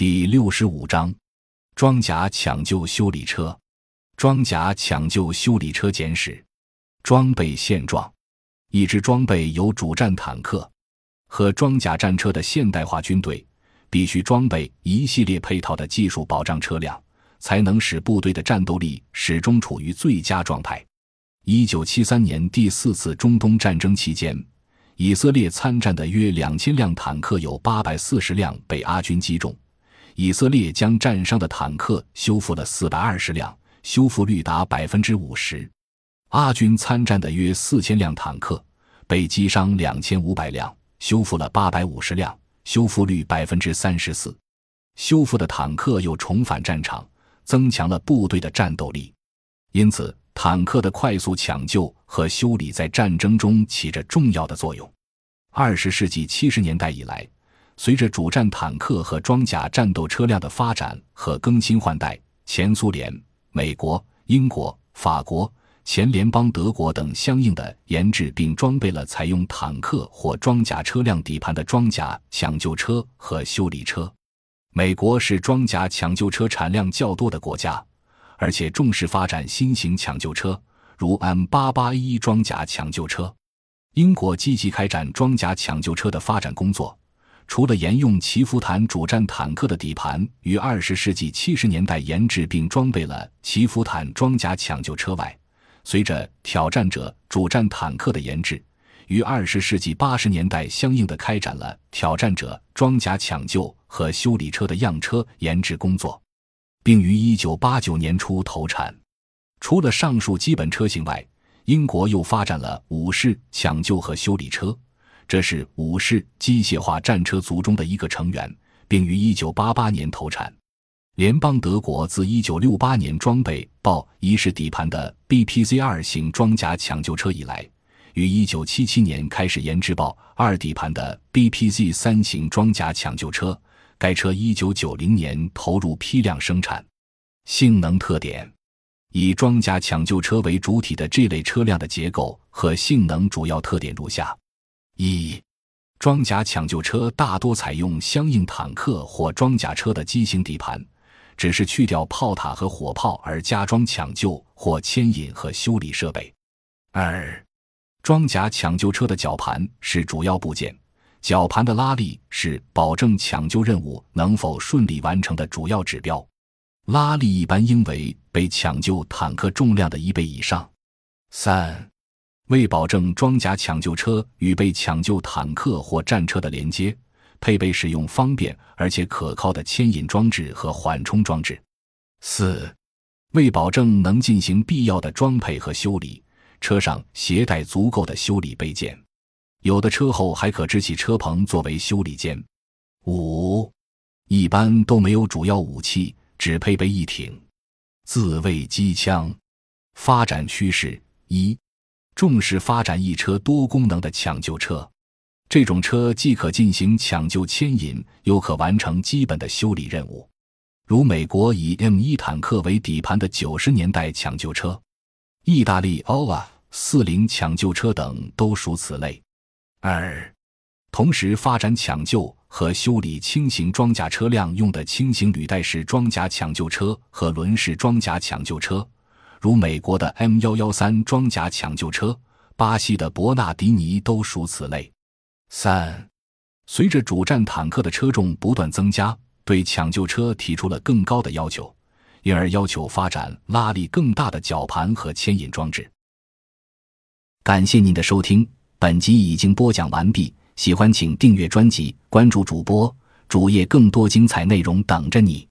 第六十五章：装甲抢救修理车。装甲抢救修理车简史：装备现状。一支装备有主战坦克和装甲战车的现代化军队，必须装备一系列配套的技术保障车辆，才能使部队的战斗力始终处于最佳状态。一九七三年第四次中东战争期间，以色列参战的约两千辆坦克有八百四十辆被阿军击中。以色列将战伤的坦克修复了四百二十辆，修复率达百分之五十。阿军参战的约四千辆坦克被击伤两千五百辆，修复了八百五十辆，修复率百分之三十四。修复的坦克又重返战场，增强了部队的战斗力。因此，坦克的快速抢救和修理在战争中起着重要的作用。二十世纪七十年代以来。随着主战坦克和装甲战斗车辆的发展和更新换代，前苏联、美国、英国、法国、前联邦德国等相应的研制并装备了采用坦克或装甲车辆底盘的装甲抢救车和修理车。美国是装甲抢救车产量较多的国家，而且重视发展新型抢救车，如 M88A1 装甲抢救车。英国积极开展装甲抢救车的发展工作。除了沿用奇福坦主战坦克的底盘于二十世纪七十年代研制并装备了奇福坦装甲抢救车外，随着挑战者主战坦克的研制，于二十世纪八十年代相应的开展了挑战者装甲抢救和修理车的样车研制工作，并于一九八九年初投产。除了上述基本车型外，英国又发展了武士抢救和修理车。这是武士机械化战车族中的一个成员，并于1988年投产。联邦德国自1968年装备豹一式底盘的 BPZ 二型装甲抢救车以来，于1977年开始研制豹二底盘的 BPZ 三型装甲抢救车。该车1990年投入批量生产。性能特点：以装甲抢救车为主体的这类车辆的结构和性能主要特点如下。一，装甲抢救车大多采用相应坦克或装甲车的机型底盘，只是去掉炮塔和火炮而加装抢救或牵引和修理设备。二，装甲抢救车的绞盘是主要部件，绞盘的拉力是保证抢救任务能否顺利完成的主要指标，拉力一般应为被抢救坦克重量的一倍以上。三。为保证装甲抢救车与被抢救坦克或战车的连接，配备使用方便而且可靠的牵引装置和缓冲装置。四、为保证能进行必要的装配和修理，车上携带足够的修理备件，有的车后还可支起车棚作为修理间。五、一般都没有主要武器，只配备一挺自卫机枪。发展趋势一。重视发展一车多功能的抢救车，这种车既可进行抢救牵引，又可完成基本的修理任务，如美国以 M 一坦克为底盘的九十年代抢救车，意大利 OVA 四零抢救车等都属此类。二，同时发展抢救和修理轻型装甲车辆用的轻型履带式装甲抢救车和轮式装甲抢救车。如美国的 M 幺幺三装甲抢救车，巴西的伯纳迪尼都属此类。三，随着主战坦克的车重不断增加，对抢救车提出了更高的要求，因而要求发展拉力更大的绞盘和牵引装置。感谢您的收听，本集已经播讲完毕。喜欢请订阅专辑，关注主播主页，更多精彩内容等着你。